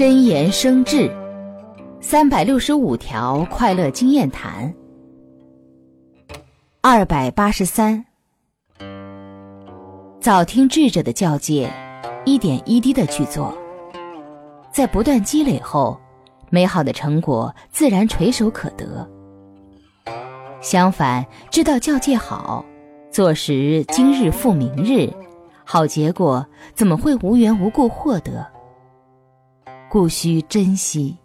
真言生智，三百六十五条快乐经验谈。二百八十三，早听智者的教诫，一点一滴的去做，在不断积累后，美好的成果自然垂手可得。相反，知道教诫好，做时今日复明日，好结果怎么会无缘无故获得？故需珍惜。